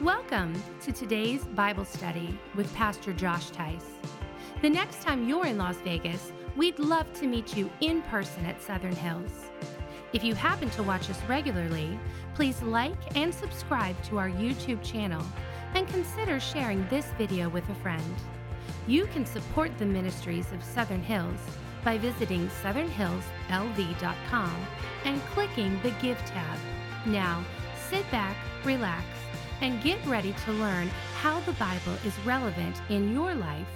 Welcome to today's Bible study with Pastor Josh Tice. The next time you're in Las Vegas, we'd love to meet you in person at Southern Hills. If you happen to watch us regularly, please like and subscribe to our YouTube channel and consider sharing this video with a friend. You can support the ministries of Southern Hills by visiting southernhillslv.com and clicking the Give tab. Now, sit back, relax, and get ready to learn how the Bible is relevant in your life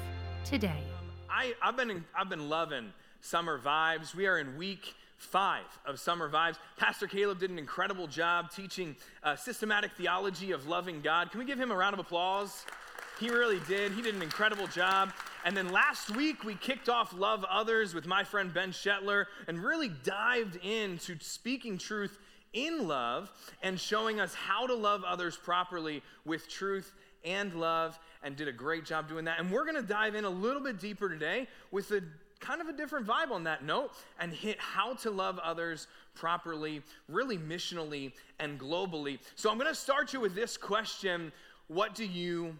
today. I, have been, I've been loving summer vibes. We are in week five of Summer Vibes. Pastor Caleb did an incredible job teaching uh, systematic theology of loving God. Can we give him a round of applause? He really did. He did an incredible job. And then last week, we kicked off Love Others with my friend Ben Shetler and really dived into speaking truth in love and showing us how to love others properly with truth and love, and did a great job doing that. And we're going to dive in a little bit deeper today with a kind of a different vibe on that note and hit how to love others properly, really missionally and globally. So I'm going to start you with this question What do you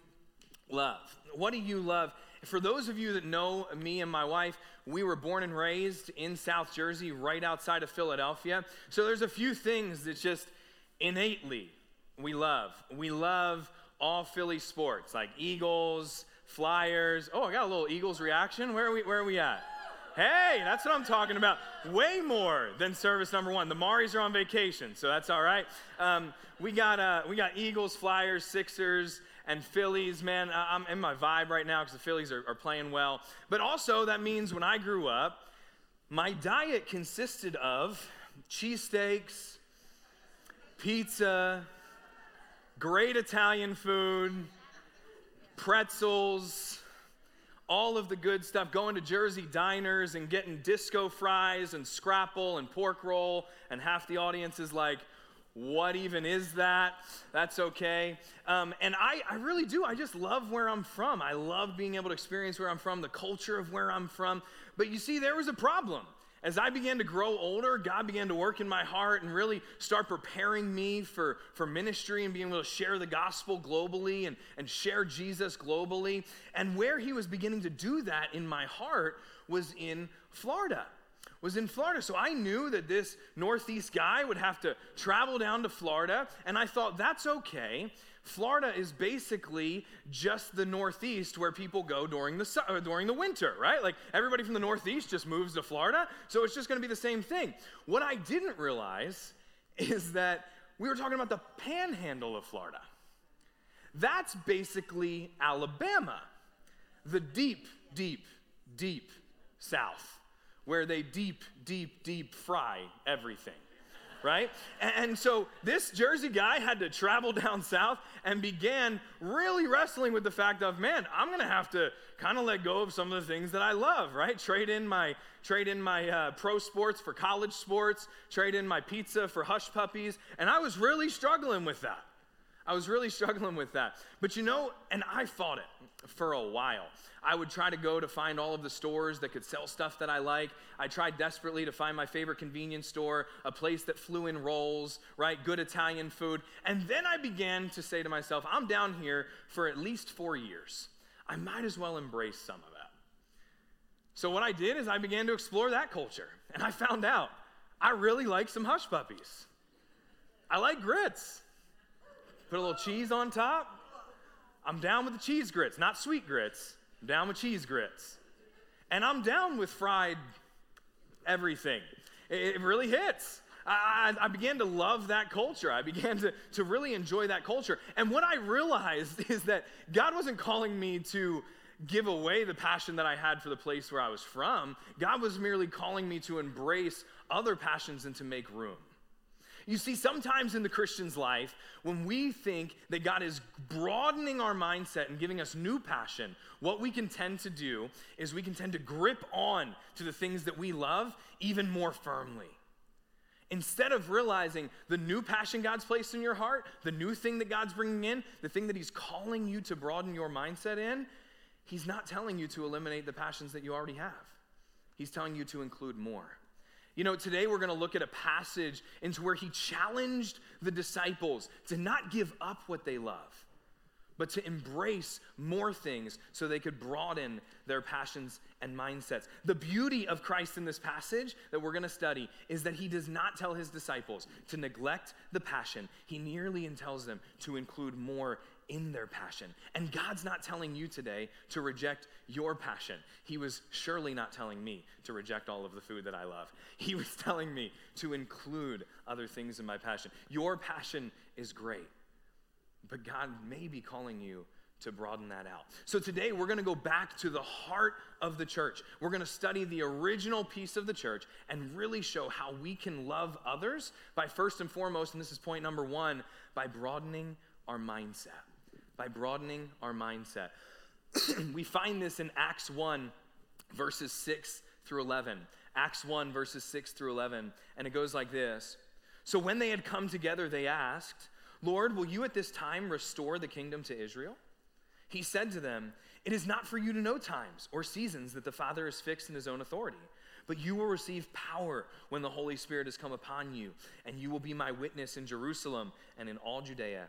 love? What do you love? For those of you that know me and my wife, we were born and raised in South Jersey, right outside of Philadelphia. So there's a few things that just innately we love. We love all Philly sports, like Eagles, Flyers. Oh, I got a little Eagles reaction. Where are we, where are we at? Hey, that's what I'm talking about. Way more than service number one. The Maris are on vacation, so that's all right. Um, we got uh, we got Eagles, Flyers, Sixers, and Phillies, man, I'm in my vibe right now because the Phillies are, are playing well. But also, that means when I grew up, my diet consisted of cheesesteaks, pizza, great Italian food, pretzels, all of the good stuff, going to Jersey diners and getting disco fries and scrapple and pork roll, and half the audience is like, what even is that? That's okay. Um, and I, I really do. I just love where I'm from. I love being able to experience where I'm from, the culture of where I'm from. But you see, there was a problem. As I began to grow older, God began to work in my heart and really start preparing me for, for ministry and being able to share the gospel globally and, and share Jesus globally. And where He was beginning to do that in my heart was in Florida was in Florida. So I knew that this Northeast guy would have to travel down to Florida, and I thought that's okay. Florida is basically just the Northeast where people go during the, uh, during the winter, right? Like everybody from the Northeast just moves to Florida, so it's just gonna be the same thing. What I didn't realize is that we were talking about the panhandle of Florida. That's basically Alabama, the deep, deep, deep South where they deep, deep, deep fry everything. Right? And so this Jersey guy had to travel down south and began really wrestling with the fact of, man, I'm gonna have to kind of let go of some of the things that I love, right? Trade in my trade in my uh, pro sports for college sports, trade in my pizza for hush puppies, and I was really struggling with that. I was really struggling with that. But you know, and I fought it for a while. I would try to go to find all of the stores that could sell stuff that I like. I tried desperately to find my favorite convenience store, a place that flew in rolls, right? Good Italian food. And then I began to say to myself, I'm down here for at least four years. I might as well embrace some of that. So what I did is I began to explore that culture. And I found out I really like some hush puppies. I like grits. Put a little cheese on top. I'm down with the cheese grits, not sweet grits. I'm down with cheese grits. And I'm down with fried everything. It, really hits. I, I, began to love that culture. I began to, to really enjoy that culture. And what I realized is that God wasn't calling me to give away the passion that I had for the place where I was from. God was merely calling me to embrace other passions and to make room. You see, sometimes in the Christian's life, when we think that God is broadening our mindset and giving us new passion, what we can tend to do is we can tend to grip on to the things that we love even more firmly. Instead of realizing the new passion God's placed in your heart, the new thing that God's bringing in, the thing that He's calling you to broaden your mindset in, He's not telling you to eliminate the passions that you already have. He's telling you to include more. You know, today we're going to look at a passage into where he challenged the disciples to not give up what they love. but to embrace more things so they could broaden their passions and mindsets. The beauty of Christ in this passage that we're going to study is that he does not tell his disciples to neglect the passion, he nearly tells them to include more in their passion. And God's not telling you today to reject your passion. He was surely not telling me to reject all of the food that I love. He was telling me to include other things in my passion. Your passion is great. But God may be calling you to broaden that out. So today we're going to go back to the heart of the church. We're going to study the original piece of the church and really show how we can love others by first and foremost, and this is point number one, by broadening our mindset. By broadening our mindset. we find this in Acts 1, verses 6 through 11. Acts 1, verses 6 through 11. And it goes like this So when they had come together, they asked, Lord, will you at this time restore the kingdom to Israel? He said to them, It is not for you to know times or seasons that the Father has fixed in his own authority, but you will receive power when the Holy Spirit has come upon you, and you will be my witness in Jerusalem and in all Judea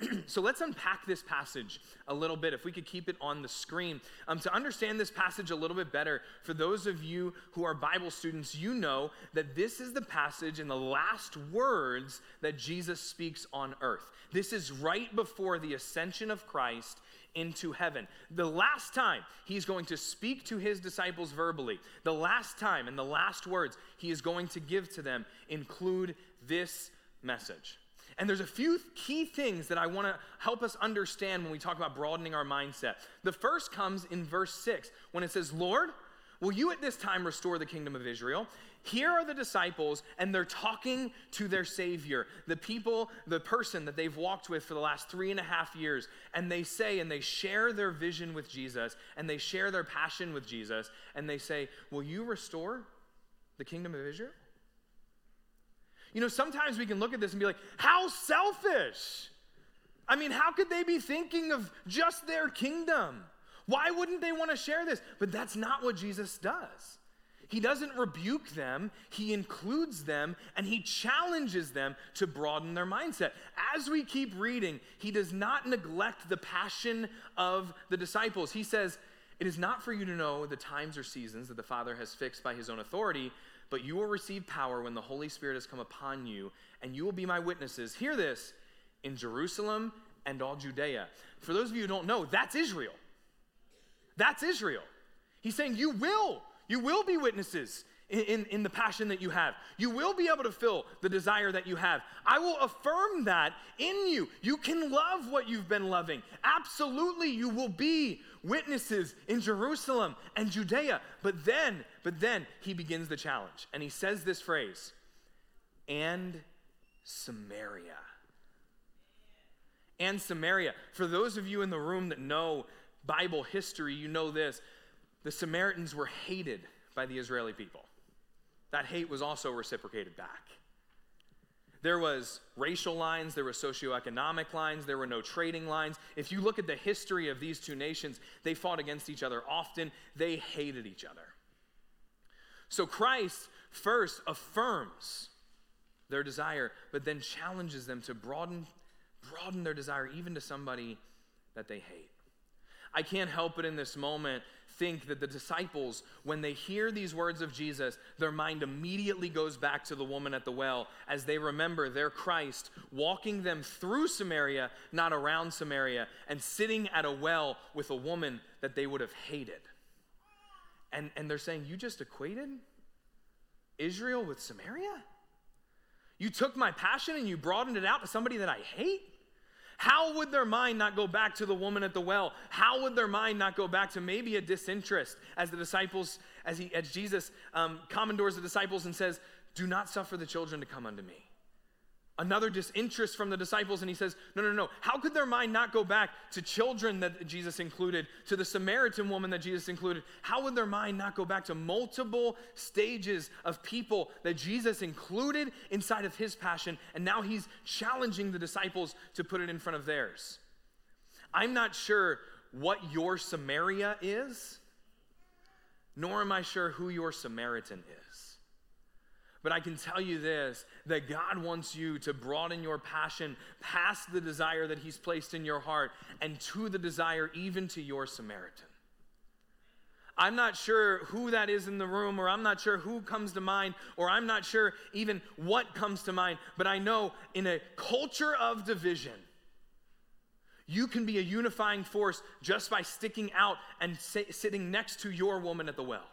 so let's unpack this passage a little bit. If we could keep it on the screen. Um, to understand this passage a little bit better, for those of you who are Bible students, you know that this is the passage in the last words that Jesus speaks on earth. This is right before the ascension of Christ into heaven. The last time he's going to speak to his disciples verbally, the last time and the last words he is going to give to them include this message. And there's a few key things that I want to help us understand when we talk about broadening our mindset. The first comes in verse 6 when it says, Lord, will you at this time restore the kingdom of Israel? Here are the disciples, and they're talking to their Savior, the people, the person that they've walked with for the last three and a half years. And they say, and they share their vision with Jesus, and they share their passion with Jesus, and they say, Will you restore the kingdom of Israel? You know, sometimes we can look at this and be like, How selfish! I mean, how could they be thinking of just their kingdom? Why wouldn't they want to share this? But that's not what Jesus does. He doesn't rebuke them, he includes them, and he challenges them to broaden their mindset. As we keep reading, he does not neglect the passion of the disciples. He says, It is not for you to know the times or seasons that the Father has fixed by his own authority, but you will receive power when the Holy Spirit has come upon you, and you will be my witnesses. Hear this in Jerusalem and all Judea. For those of you who don't know, that's Israel. That's Israel. He's saying, You will you will be witnesses in, in, in, the passion that you have. You will be able to fill the desire that you have. I will affirm that in you. You can love what you've been loving. Absolutely, you will be witnesses in Jerusalem and Judea. But then, but then he begins the challenge and he says this phrase and Samaria. And Samaria. For those of you in the room that know Bible history, you know this the Samaritans were hated by the Israeli people. That hate was also reciprocated back. There was racial lines, there were socioeconomic lines, there were no trading lines. If you look at the history of these two nations, they fought against each other often. They hated each other. So Christ first affirms their desire, but then challenges them to broaden, broaden their desire even to somebody that they hate. I can't help but in this moment think that the disciples, when they hear these words of Jesus, their mind immediately goes back to the woman at the well as they remember their Christ walking them through Samaria, not around Samaria, and sitting at a well with a woman that they would have hated. And, and they're saying, You just equated Israel with Samaria? You took my passion and you broadened it out to somebody that I hate? How would their mind not go back to the woman at the well? How would their mind not go back to maybe a disinterest as the disciples, as, he, as Jesus um, commandors the disciples and says, Do not suffer the children to come unto me. Another disinterest from the disciples and he says no no no. How could their mind not go back to children that jesus included to the samaritan woman that jesus included? How would their mind not go back to multiple stages of people that jesus included inside of his passion and now he's challenging the disciples to put it in front of theirs? I'm not sure what your samaria is nor am i sure who your samaritan is but I can tell you this that God wants you to broaden your passion past the desire that He's placed in your heart and to the desire even to your Samaritan. I'm not sure who that is in the room, or I'm not sure who comes to mind, or I'm not sure even what comes to mind, but I know in a culture of division, you can be a unifying force just by sticking out and sitting next to your woman at the well.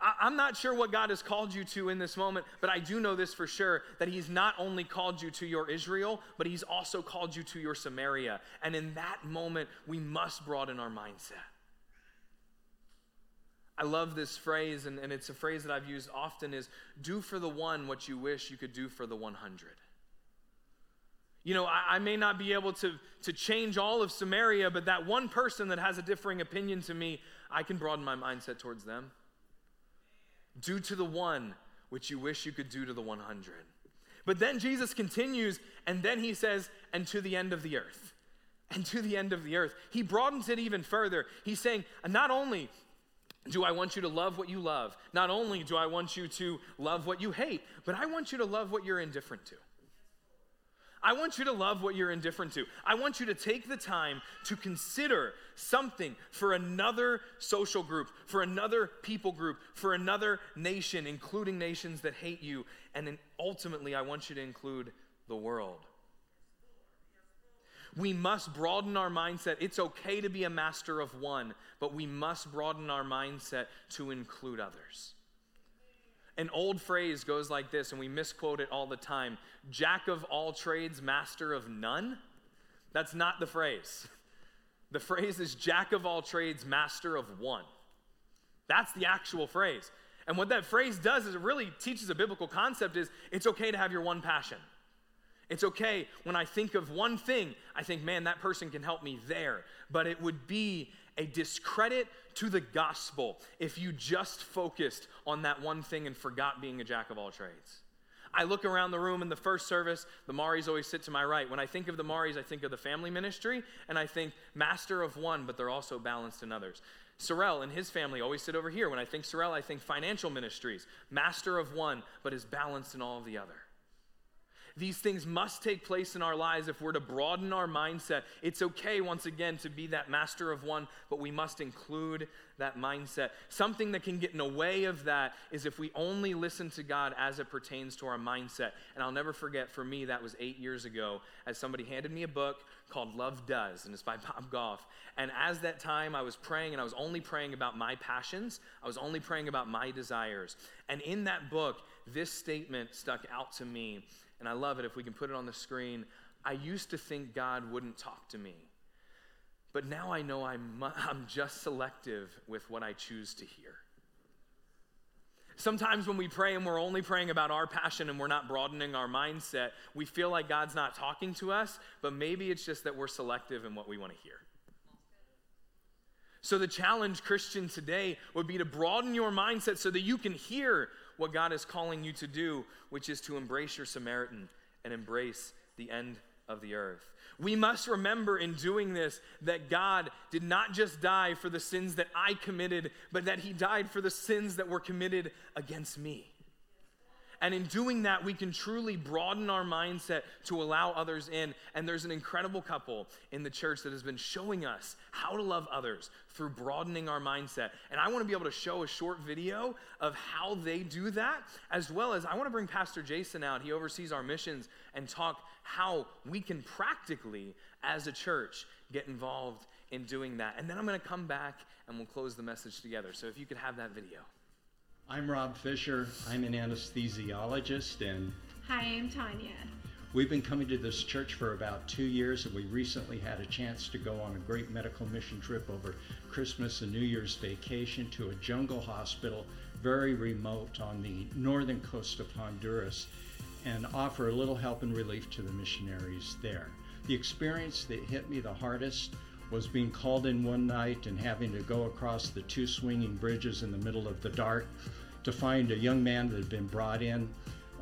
I, am not sure what God has called you to in this moment, but I do know this for sure that He's not only called you to your Israel, but He's also called you to your Samaria. And in that moment, we must broaden our mindset. I love this phrase, and, and it's a phrase that I've used often is do for the one what you wish you could do for the 100. You know, I, I, may not be able to, to change all of Samaria, but that one person that has a differing opinion to me, I can broaden my mindset towards them. Do to the one which you wish you could do to the 100. But then Jesus continues, and then he says, and to the end of the earth. And to the end of the earth. He broadens it even further. He's saying, not only do I want you to love what you love, not only do I want you to love what you hate, but I want you to love what you're indifferent to. I want you to love what you're indifferent to. I want you to take the time to consider something for another social group, for another people group, for another nation, including nations that hate you. And then ultimately, I want you to include the world. We must broaden our mindset. It's okay to be a master of one, but we must broaden our mindset to include others. An old phrase goes like this, and we misquote it all the time Jack of all trades, master of none. That's not the phrase. The phrase is Jack of all trades, master of one. That's the actual phrase. And what that phrase does is it really teaches a biblical concept is it's okay to have your one passion. It's okay when I think of one thing, I think, man, that person can help me there. But it would be a discredit to the gospel if you just focused on that one thing and forgot being a jack of all trades. I look around the room in the first service, the Maris always sit to my right. When I think of the Maris, I think of the family ministry, and I think master of one, but they're also balanced in others. Sorrel and his family always sit over here. When I think Sorrel, I think financial ministries, master of one, but is balanced in all of the other. These things must take place in our lives if we're to broaden our mindset. It's okay, once again, to be that master of one, but we must include that mindset. Something that can get in the way of that is if we only listen to God as it pertains to our mindset. And I'll never forget, for me, that was eight years ago, as somebody handed me a book called Love Does, and it's by Bob Goff. And as that time I was praying, and I was only praying about my passions, I was only praying about my desires. And in that book, this statement stuck out to me and I love it if we can put it on the screen. I used to think God wouldn't talk to me, but now I know I'm, I'm just selective with what I choose to hear. Sometimes when we pray and we're only praying about our passion and we're not broadening our mindset, we feel like God's not talking to us, but maybe it's just that we're selective in what we want to hear. So, the challenge, Christian, today would be to broaden your mindset so that you can hear what God is calling you to do, which is to embrace your Samaritan and embrace the end of the earth. We must remember in doing this that God did not just die for the sins that I committed, but that He died for the sins that were committed against me. And in doing that, we can truly broaden our mindset to allow others in. And there's an incredible couple in the church that has been showing us how to love others through broadening our mindset. And I want to be able to show a short video of how they do that, as well as I want to bring Pastor Jason out. He oversees our missions and talk how we can practically, as a church, get involved in doing that. And then I'm going to come back and we'll close the message together. So if you could have that video. I'm Rob Fisher. I'm an anesthesiologist, and Hi, I'm Tanya. we've been coming to this church for about two years, and we recently had a chance to go on a great medical mission trip over Christmas and New Year's vacation to a jungle hospital very remote on the northern coast of Honduras. and offer a little help and relief to the missionaries there. The experience that hit me the hardest was being called in one night and having to go across the two swinging bridges in the middle of the dark to find a young man that had been brought in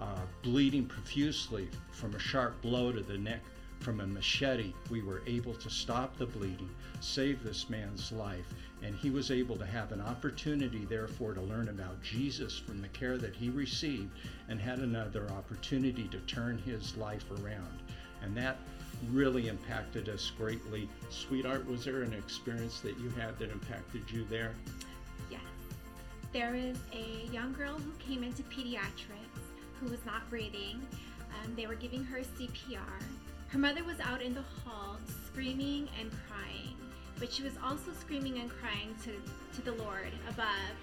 uh, bleeding profusely from a sharp blow to the neck from a machete. We were able to stop the bleeding, save this man's life, and he was able to have an opportunity, therefore, to learn about Jesus from the care that he received and had another opportunity to turn his life around. And that really impacted us greatly. Sweetheart, was there an experience that you had that impacted you there? There was a young girl who came into pediatrics who was not breathing. Um, they were giving her CPR. Her mother was out in the hall screaming and crying, but she was also screaming and crying to, to the Lord above.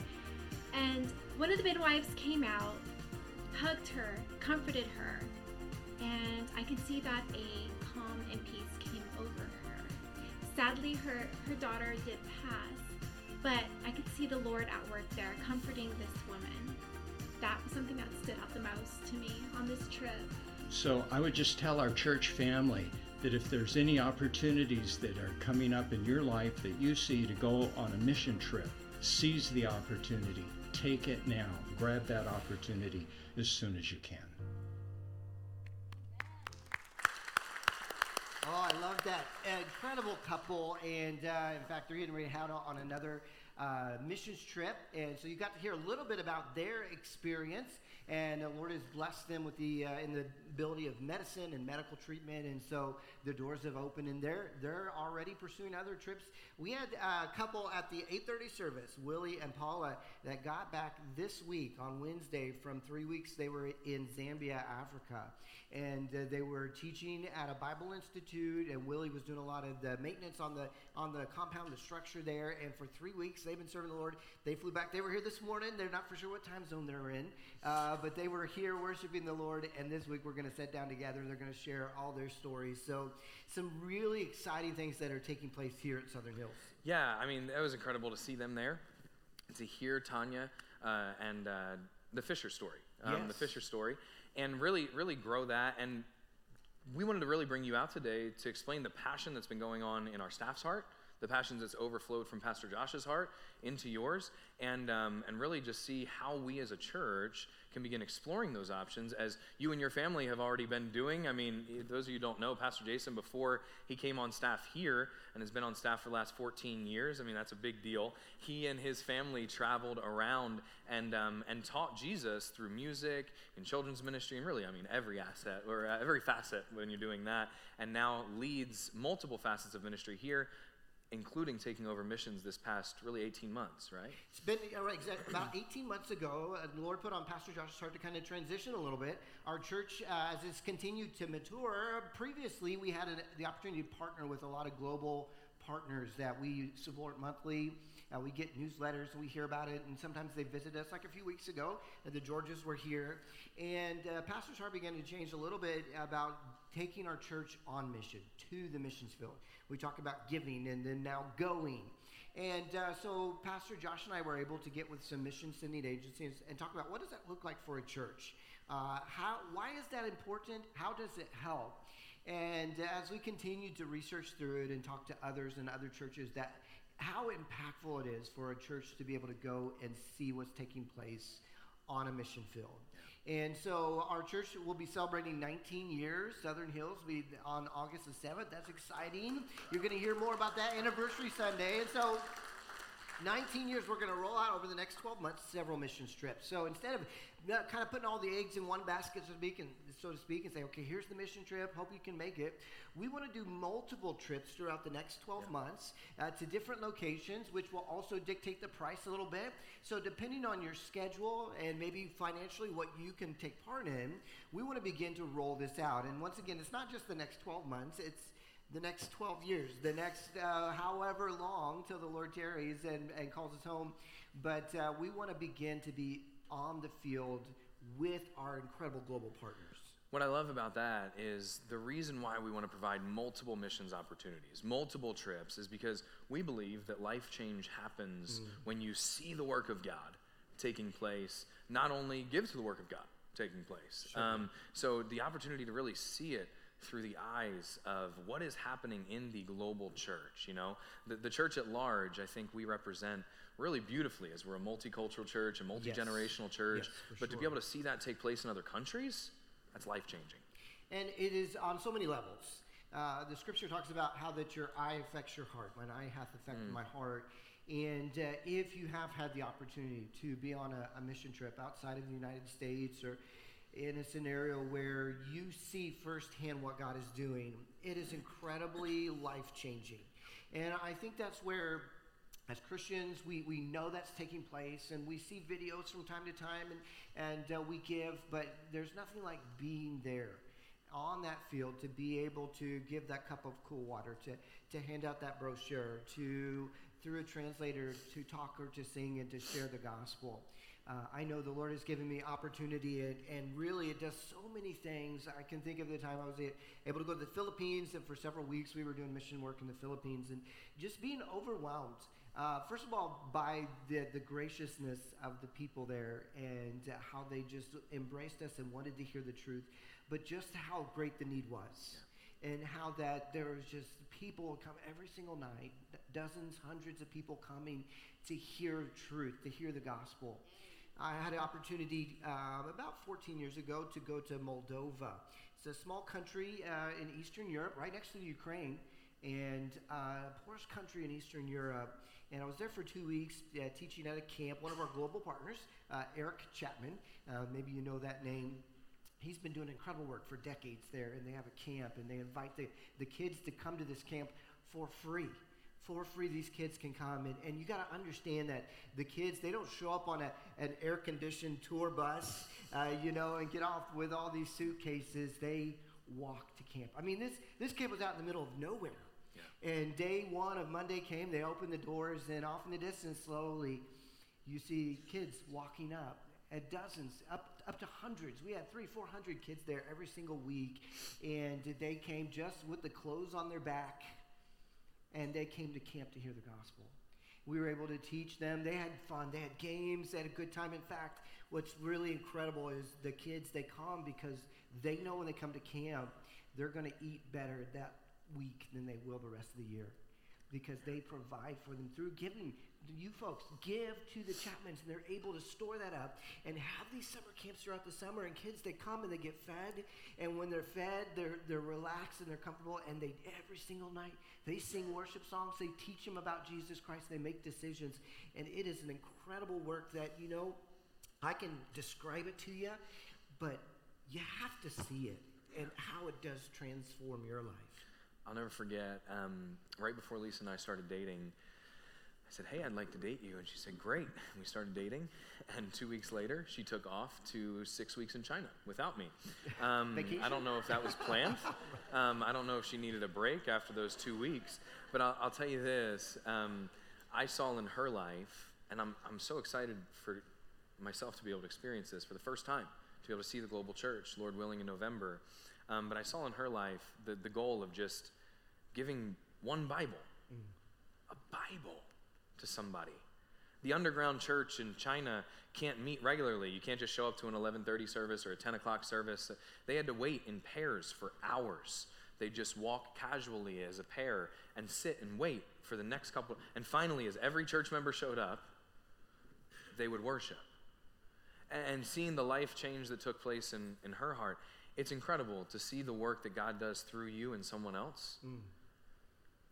And one of the midwives came out, hugged her, comforted her, and I could see that a calm and peace came over her. Sadly, her, her daughter did pass, but I could see the Lord at work there, comforting this woman. That was something that stood out the most to me on this trip. So I would just tell our church family that if there's any opportunities that are coming up in your life that you see to go on a mission trip, seize the opportunity. Take it now. Grab that opportunity as soon as you can. Oh, I love that. Incredible couple. And uh, in fact, they're getting ready to head on another uh, missions trip. And so you got to hear a little bit about their experience. And the Lord has blessed them with the, uh, in the ability of medicine and medical treatment. And so the doors have opened and they're, they're already pursuing other trips. We had a couple at the 830 service, Willie and Paula, that got back this week on Wednesday from three weeks. They were in Zambia, Africa and uh, they were teaching at a Bible Institute, and Willie was doing a lot of the maintenance on the on the compound, the structure there. And for three weeks, they've been serving the Lord. They flew back. They were here this morning. They're not for sure what time zone they're in, uh, but they were here worshiping the Lord. And this week, we're going to sit down together, and they're going to share all their stories. So, some really exciting things that are taking place here at Southern Hills. Yeah, I mean, it was incredible to see them there, to hear Tanya uh, and uh, the Fisher story, um, Yes. the Fisher story, and really, really grow that. And we wanted to really bring you out today to explain the passion that's been going on in our staff's heart, the passions that's overflowed from Pastor Josh's heart into yours, and um, and really just see how we as a church can begin exploring those options as you and your family have already been doing. I mean, those of you don't know, Pastor Jason, before he came on staff here and has been on staff for the last 14 years, I mean, that's a big deal. He and his family traveled around and, um, and taught Jesus through music and children's ministry, and really, I mean, every asset or uh, every facet when you're doing that, and now leads multiple facets of ministry here. Including taking over missions this past really 18 months, right? It's been right, exact- about 18 months ago, uh, the Lord put on Pastor Josh's heart to kind of transition a little bit. Our church, uh, as it's continued to mature, previously we had the opportunity to partner with a lot of global partners that we support monthly. Uh, we get newsletters we hear about it, and sometimes they visit us. Like a few weeks ago, the Georges were here, and uh, Pastor's heart began to change a little bit about taking our church on mission to the missions field. We talk about giving and then now going. And uh, so Pastor Josh and I were able to get with some mission sending agencies and talk about what does that look like for a church? Uh, how, why is that important? How does it help? And as we continue to research through it and talk to others and other churches, that how impactful it is for a church to be able to go and see what's taking place on a mission field. And so our church will be celebrating 19 years. Southern Hills will be on August the 7th. That's exciting. You're going to hear more about that anniversary Sunday. And so 19 years, we're going to roll out over the next 12 months several mission trips. So instead of uh, kind of putting all the eggs in one basket, so to speak, and, so to speak, and say, okay, here's the mission trip, hope you can make it, we want to do multiple trips throughout the next 12 months uh, to different locations, which will also dictate the price a little bit. So depending on your schedule and maybe financially what you can take part in, we want to begin to roll this out. And once again, it's not just the next 12 months, it's the next 12 years, the next uh, however long till the Lord tarries and, and calls us home. But uh, we want to begin to be on the field with our incredible global partners. What I love about that is the reason why we want to provide multiple missions opportunities, multiple trips, is because we believe that life change happens when you see the work of God taking place. Not only give to the work of God, taking place. Um, so the opportunity to really see it through the eyes of what is happening in the global church. You know, the, the church at large, I think we represent really beautifully as we're a multicultural church, a multi generational church. Yes, but to be able to see that take place in other countries, that's life changing. And it is on so many levels. Uh, the scripture talks about how that your eye affects your heart. Mine eye hath affected my heart. And uh, if you have had the opportunity to be on a, a mission trip outside of the United States or in a scenario where you see firsthand what God is doing, it is incredibly life changing. And I think that's where as Christians, we, we know that's taking place and we see videos from time to time and, and uh, we give, but there's nothing like being there on that field to be able to give that cup of cool water, to, to hand out that brochure, to, through a translator, to talk or to sing and to share the gospel. Uh, I know the Lord has given me opportunity, and, and really it does so many things. I can think of the time I was able to go to the Philippines, and for several weeks we were doing mission work in the Philippines, and just being overwhelmed. Uh, first of all, by the, the graciousness of the people there and how they just embraced us and wanted to hear the truth, but just how great the need was. And how that there was just people come every single night, dozens, hundreds of people coming to hear truth, to hear the gospel. I had an opportunity uh, about 14 years ago to go to Moldova. It's a small country uh, in Eastern Europe, right next to the Ukraine, and uh, poorest country in Eastern Europe. And I was there for two weeks uh, teaching at a camp. One of our global partners, uh, Eric Chapman, uh, maybe you know that name. He's been doing incredible work for decades there, and they have a camp, and they invite the, the kids to come to this camp for free for free these kids can come. And, and you got to understand that the kids they don't show up on a, an air conditioned tour bus uh, you know and get off with all these suitcases. They walk to camp. I mean this this camp was out in the middle of nowhere. And day one of monday came they opened the doors and off in the distance slowly you see kids walking up at dozens up up to hundreds. We had three four hundred kids there every single week. And they came just with the clothes on their back and they came to camp to hear the gospel. We were able to teach them. They had fun. They had games. They had a good time. In fact, what's really incredible is the kids, they come because they know when they come to camp, they're going to eat better that week than they will the rest of the year because they provide for them through giving. You folks give to the Chapmans, and they're able to store that up and have these summer camps throughout the summer. And kids, they come and they get fed, and when they're fed, they're they're relaxed and they're comfortable. And they every single night they sing worship songs. They teach them about Jesus Christ. They make decisions, and it is an incredible work that you know I can describe it to you, but you have to see it and how it does transform your life. I'll never forget, um, right before Lisa and I started dating, said, Hey, I'd like to date you. And she said, Great. And we started dating. And two weeks later, she took off to six weeks in China without me. Um? I don't know if that was planned. Um, I don't know if she needed a break after those two weeks. But I'll, I'll tell you this um, I saw in her life, and I'm, I'm so excited for myself to be able to experience this for the first time, to be able to see the global church, Lord willing, in November. Um, but I saw in her life the, the goal of just giving one Bible, a Bible to somebody. The underground church in China can't meet regularly. You can't just show up to an 11:30 service or a 10 o'clock service. They had to wait in pairs for hours. They just walk casually as a pair and sit and wait for the next couple. And finally, as every church member showed up, they would worship. And seeing the life change that took place in, in her heart, it's incredible to see the work that God does through you and someone else. Mm.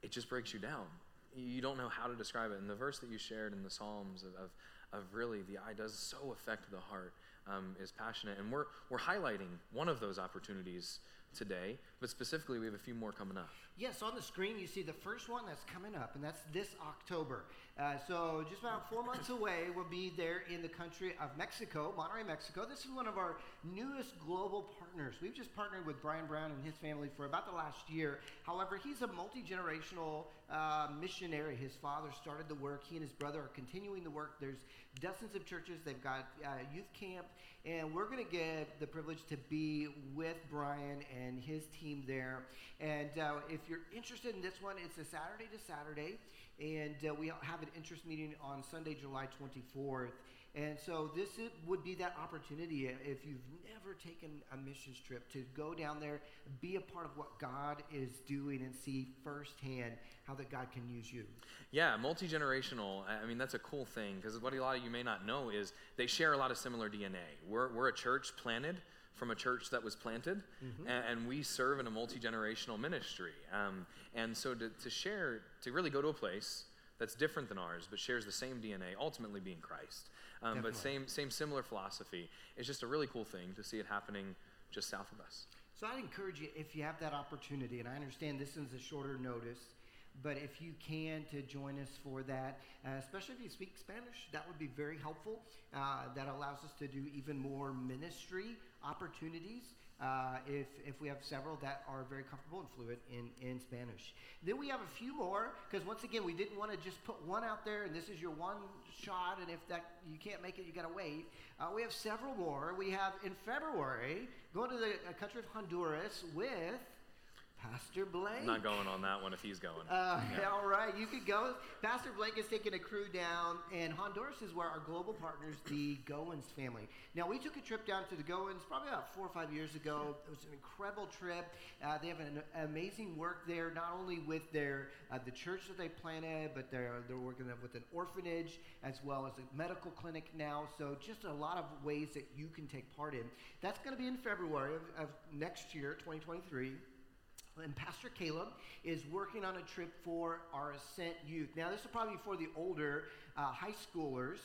It just breaks you down. You don't know how to describe it. And the verse that you shared in the Psalms of, of, of really the eye does so affect the heart um, is passionate. And we're, we're highlighting one of those opportunities today, but specifically, we have a few more coming up. Yes, on the screen you see the first one that's coming up, and that's this October. Uh, so just about four months away, we'll be there in the country of Mexico, Monterrey, Mexico. This is one of our newest global partners. We've just partnered with Brian Brown and his family for about the last year. However, he's a multi generational uh, missionary. His father started the work. He and his brother are continuing the work. There's dozens of churches. They've got uh, youth camp, and we're going to get the privilege to be with Brian and his team there. And uh, if you're interested in this one, it's a Saturday to Saturday. and uh, we have an interest meeting on Sunday, July 24th. And so this is, would be that opportunity if you've never taken a missions trip to go down there, be a part of what God is doing, and see firsthand how that God can use you. Yeah, multi generational. I mean, that's a cool thing because what a lot of you may not know is they share a lot of similar DNA. We're, we're a church planted from a church that was planted, mm-hmm. and, and, we serve in a multi generational ministry. Um, and so to, to share, to really go to a place that's different than ours, but shares the same DNA, ultimately being Christ. Um, but same, same similar philosophy. It's just a really cool thing to see it happening just south of us. So I'd encourage you, if you have that opportunity, and I understand this is a shorter notice, but if you can to join us for that, uh, especially if you speak Spanish, that would be very helpful. Uh, that allows us to do even more ministry opportunities uh, if, if we have several that are very comfortable and fluent in, in Spanish. Then we have a few more, because once again, we didn't want to just put one out there and this is your one shot, and if that you can't make it, you got to wait. Uh, we have several more. We have in February going to the uh, country of Honduras with Pastor Blake. Not going on that one if he's going. Uh, yeah. All right, you could go. Pastor Blake is taking a crew down, and Honduras is where our global partners, the Goins family. Now, we took a trip down to the Goins probably about four or five years ago. It was an incredible trip. Uh, they have an amazing work there, not only with their uh, the church that they planted, but they're they're working with an orphanage as well as a medical clinic now. So, just a lot of ways that you can take part in. That's going to be in February of, of next year, 2023 and Pastor Caleb is working on a trip for our Ascent youth. Now, this is probably for the older uh, high schoolers,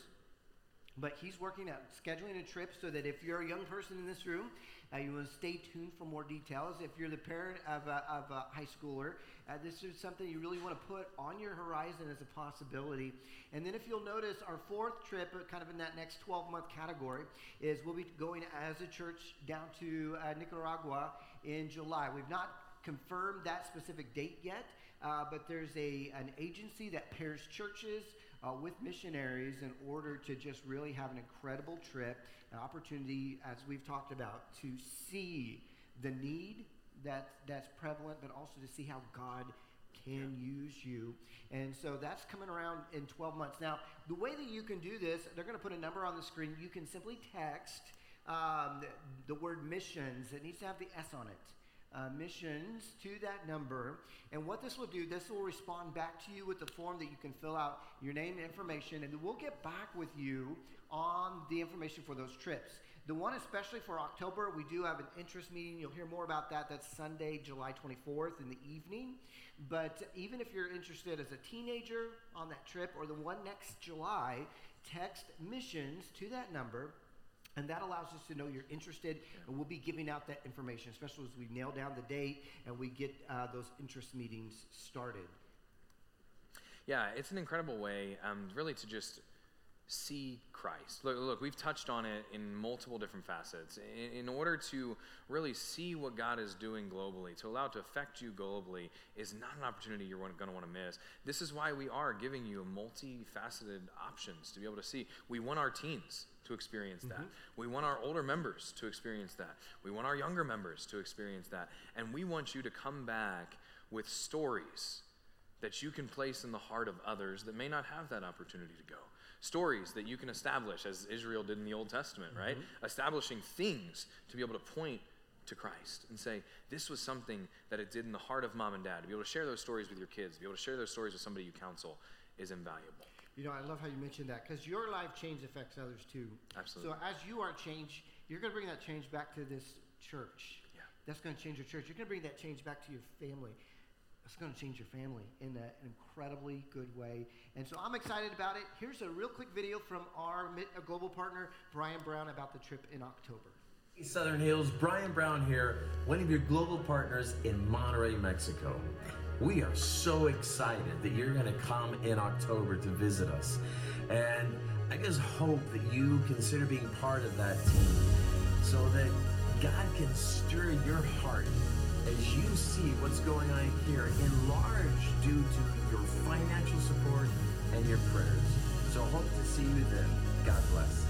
but he's working at scheduling a trip so that if you're a young person in this room, uh, you want to stay tuned for more details. If you're the parent of a, of a high schooler, uh, this is something you really want to put on your horizon as a possibility. And then, if you'll notice, our fourth trip, uh, kind of in that next 12 month category, is we'll be going as a church down to uh, Nicaragua in July. We've not confirmed that specific date yet, uh, but there's a, an agency that pairs churches uh, with missionaries in order to just really have an incredible trip, an opportunity, as we've talked about, to see the need that, that's prevalent, but also to see how God can use you. And so that's coming around in 12 months. Now, the way that you can do this, they're going to put a number on the screen. You can simply text um, the, the word missions. It needs to have the S on it uh, missions to that number. And what this will do, this will respond back to you with the form that you can fill out your name and information, and we'll get back with you on the information for those trips. The one especially for October, we do have an interest meeting. You'll hear more about that. That's Sunday, July 24th in the evening. But even if you're interested as a teenager on that trip or the one next July, text missions to that number and that allows us to know you're interested, and we'll be giving out that information, especially as we nail down the date and we get uh, those interest meetings started. Yeah, it's an incredible way, um, really, to just see Christ. Look, look, we've touched on it in multiple different facets. In, in, order to really see what God is doing globally, to allow it to affect you globally, is not an opportunity you're going to want to miss. This is why we are giving you multifaceted options to be able to see. We want our teens to experience that. Mm-hmm. We want our older members to experience that. We want our younger members to experience that. And we want you to come back with stories that you can place in the heart of others that may not have that opportunity to go. Stories that you can establish, as Israel did in the Old Testament, mm-hmm. right? Establishing things to be able to point to Christ and say, this was something that it did in the heart of mom and dad. To be able to share those stories with your kids, to be able to share those stories with somebody you counsel is invaluable. You know, I love how you mentioned that because your life change affects others too. Absolutely. So as you are changed, you're going to bring that change back to this church. Yeah. That's going to change your church. You're going to bring that change back to your family. It's going to change your family in an incredibly good way. And so I'm excited about it. Here's a real quick video from our uh, global partner, Brian Brown, about the trip in October. Southern Hills, Brian Brown here, one of your global partners in Monterrey, Mexico. We are so excited that you're going to come in October to visit us. And I just hope that you consider being part of that team so that God can stir your heart as you see what's going on here, enlarged due to your financial support and your prayers. So hope to see you then. God bless.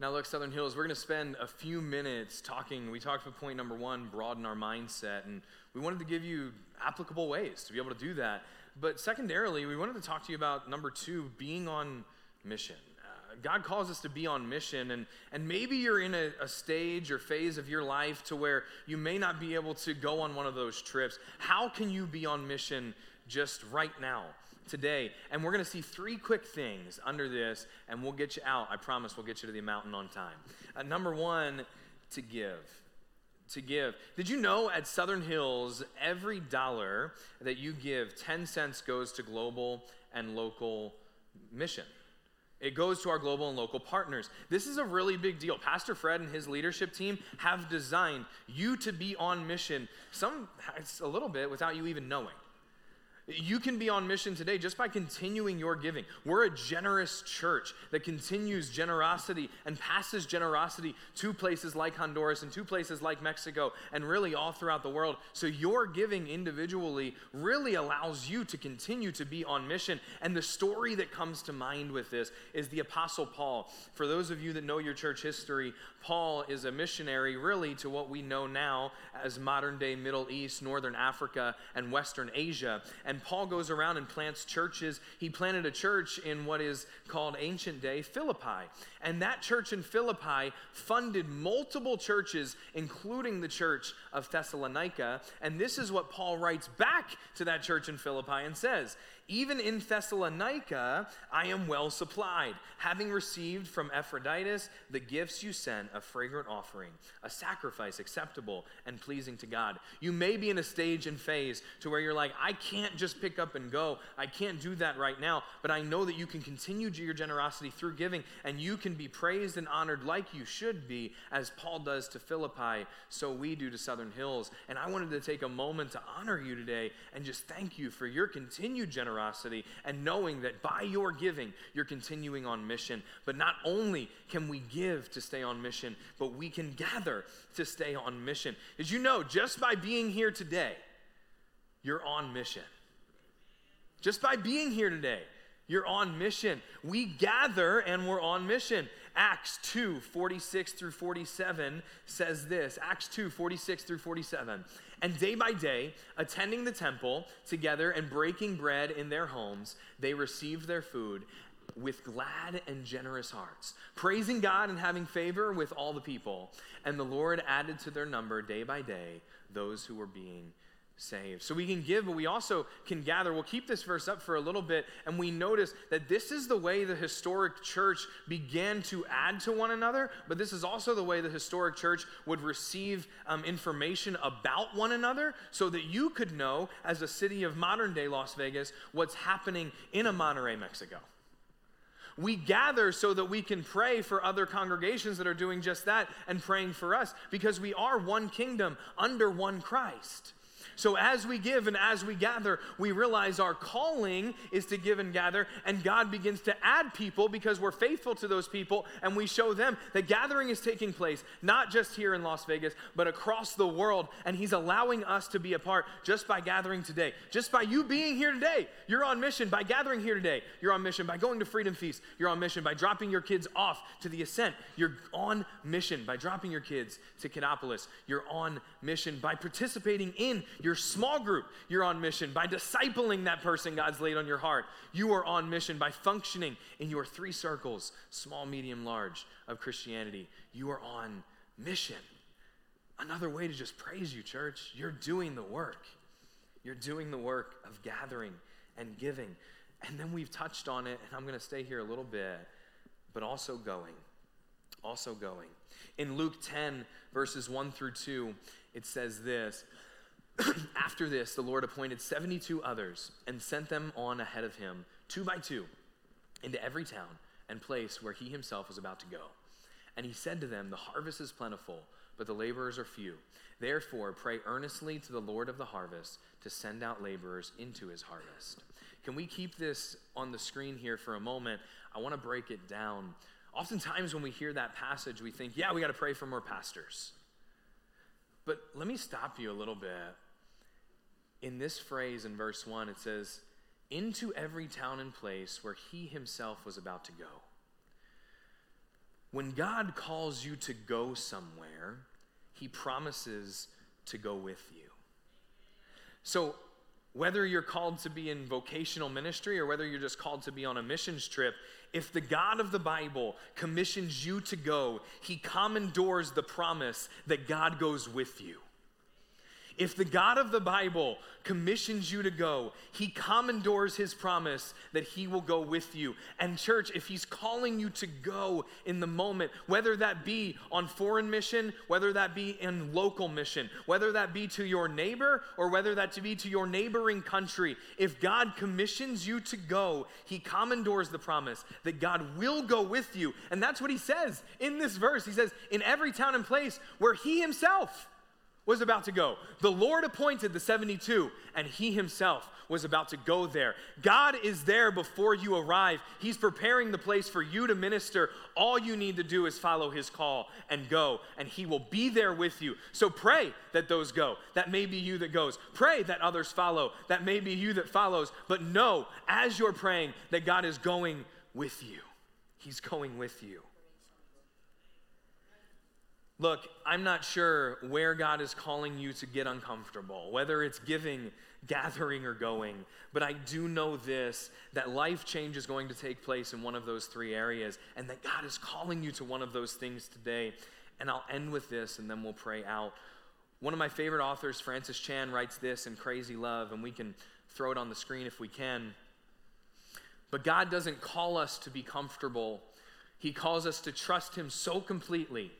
Now, look, Southern Hills, we're going to spend a few minutes talking. We talked about point number one, broaden our mindset. And we wanted to give you applicable ways to be able to do that. But secondarily, we wanted to talk to you about number two, being on mission. Uh, God calls us to be on mission, and, and maybe you're in a, a stage or phase of your life to where you may not be able to go on one of those trips. How can you be on mission just right now? Today. And we're going to see three quick things under this, and we'll get you out. I promise we'll get you to the mountain on time. Uh, number one, to give to give. Did you know at Southern Hills, every dollar that you give, 10 cents goes to global and local mission? It goes to our global and local partners. This is a really big deal. Pastor Fred and his leadership team have designed you to be on mission, some it's a little bit without you even knowing. You can be on mission today just by continuing your giving. We're a generous church that continues generosity and passes generosity to places like Honduras and to places like Mexico and really all throughout the world. So your giving individually really allows you to continue to be on mission. And the story that comes to mind with this is the Apostle Paul. For those of you that know your church history, Paul is a missionary really to what we know now as modern day Middle East, Northern Africa, and Western Asia. And Paul goes around and plants churches. He planted a church in what is called ancient day Philippi. And that church in Philippi funded multiple churches, including the church of Thessalonica. And this is what Paul writes back to that church in Philippi and says even in Thessalonica, I am well supplied, having received from Epaphroditus the gifts you sent, a fragrant offering, a sacrifice acceptable and pleasing to God. You may be in a stage and phase to where you're like, I can't just pick up and go. I can't do that right now, but I know that you can continue your generosity through giving and you can be praised and honored like you should be, as Paul does to Philippi, so we do to Southern Hills. And I wanted to take a moment to honor you today and just thank you for your continued generosity generosity and knowing that by your giving, you're continuing on mission. But not only can we give to stay on mission, but we can gather to stay on mission. Did you know just by being here today, you're on mission? Just by being here today, you're on mission. We gather and we're on mission. Acts 2 46 through 47 says this Acts 2 46 through 47. And day by day, attending the temple together and breaking bread in their homes, they received their food with glad and generous hearts, praising God and having favor with all the people. And the Lord added to their number day by day those who were being saved. So we can give, but we also can gather. We'll keep this verse up for a little bit, and we notice that this is the way the historic church began to add to one another, but this is also the way the historic church would receive um, information about one another so that you could know, as a city of modern day Las Vegas, what's happening in a Monterrey, Mexico. We gather so that we can pray for other congregations that are doing just that and praying for us because we are one kingdom under one Christ. So as we give and as we gather, we realize our calling is to give and gather, and God begins to add people because we're faithful to those people, and we show them that gathering is taking place, not just here in Las Vegas, but across the world. And He's allowing us to be a part just by gathering today. Just by you being here today, you're on mission. By gathering here today, you're on mission. By going to Freedom Feast, you're on mission. By dropping your kids off to the Ascent, you're on mission. By dropping your kids to Kinopolis, you're on mission. By participating in your your small group, you're on mission. By discipling that person God's laid on your heart, you are on mission. By functioning in your three circles small, medium, large of Christianity, you are on mission. Another way to just praise you, church. You're doing the work. You're doing the work of gathering and giving. And then we've touched on it, and I'm going to stay here a little bit, but also going. Also going. In Luke 10, verses 1 through 2, it says this After this, the Lord appointed 72 others and sent them on ahead of him, two by two, into every town and place where he himself was about to go. And he said to them, The harvest is plentiful, but the laborers are few. Therefore, pray earnestly to the Lord of the harvest to send out laborers into his harvest. Can we keep this on the screen here for a moment? I want to break it down. Oftentimes, when we hear that passage, we think, yeah, we got to pray for more pastors. But let me stop you a little bit in this phrase in verse 1, it says, into every town and place where he himself was about to go. When God calls you to go somewhere, he promises to go with you. So, whether you're called to be in vocational ministry or whether you're just called to be on a missions trip, if the God of the Bible commissions you to go, he commandors the promise that God goes with you. If the God of the Bible commissions you to go, he commandors his promise that he will go with you. And, church, if he's calling you to go in the moment, whether that be on foreign mission, whether that be in local mission, whether that be to your neighbor, or whether that to be to your neighboring country, if God commissions you to go, he commandors the promise that God will go with you. And that's what he says in this verse. He says, In every town and place where he himself was about to go. The Lord appointed the 72, and He Himself was about to go there. God is there before you arrive. He's preparing the place for you to minister. All you need to do is follow His call and go, and He will be there with you. So pray that those go. That may be you that goes. Pray that others follow. That may be you that follows. But know, as you're praying, that God is going with you. He's going with you. Look, I'm not sure where God is calling you to get uncomfortable, whether it's giving, gathering, or going, but I do know this that life change is going to take place in one of those three areas, and that God is calling you to one of those things today. And I'll end with this, and then we'll pray out. One of my favorite authors, Francis Chan, writes this in Crazy Love, and we can throw it on the screen if we can. But God doesn't call us to be comfortable, He calls us to trust Him so completely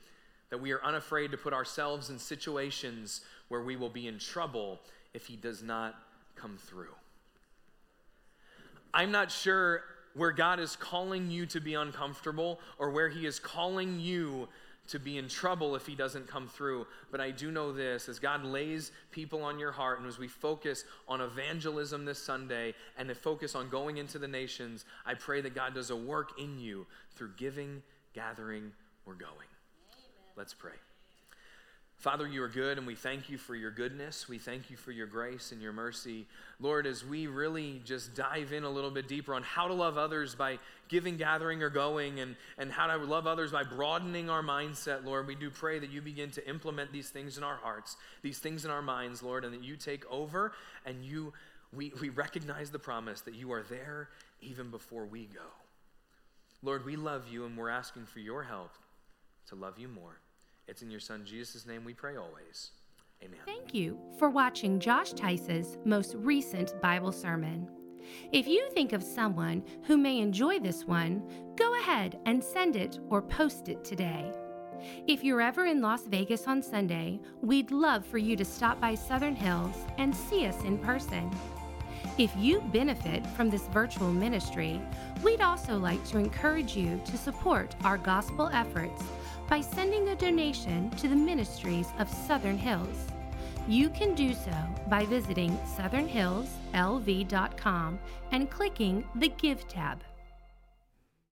that we are unafraid to put ourselves in situations where we will be in trouble if He does not come through. I'm not sure where God is calling you to be uncomfortable or where He is calling you to be in trouble if He doesn't come through. But I do know this as God lays people on your heart, and as we focus on evangelism this Sunday and the focus on going into the nations, I pray that God does a work in you through giving, gathering, or going. Let's pray. Father, you are good, and we thank you for your goodness. We thank you for your grace and your mercy. Lord, as we really just dive in a little bit deeper on how to love others by giving, gathering, or going, and, and how to love others by broadening our mindset, Lord, we do pray that you begin to implement these things in our hearts, these things in our minds, Lord, and that you take over and you we, we recognize the promise that you are there even before we go. Lord, we love you, and we're asking for your help to love you more. It's in your son Jesus' name we pray always. Amen. Thank you for watching Josh Tice's most recent Bible sermon. If you think of someone who may enjoy this one, go ahead and send it or post it today. If you're ever in Las Vegas on Sunday, we'd love for you to stop by Southern Hills and see us in person. If you benefit from this virtual ministry, we'd also like to encourage you to support our gospel efforts by sending a donation to the ministries of Southern Hills. You can do so by visiting southernhillslv.com and clicking the Give tab.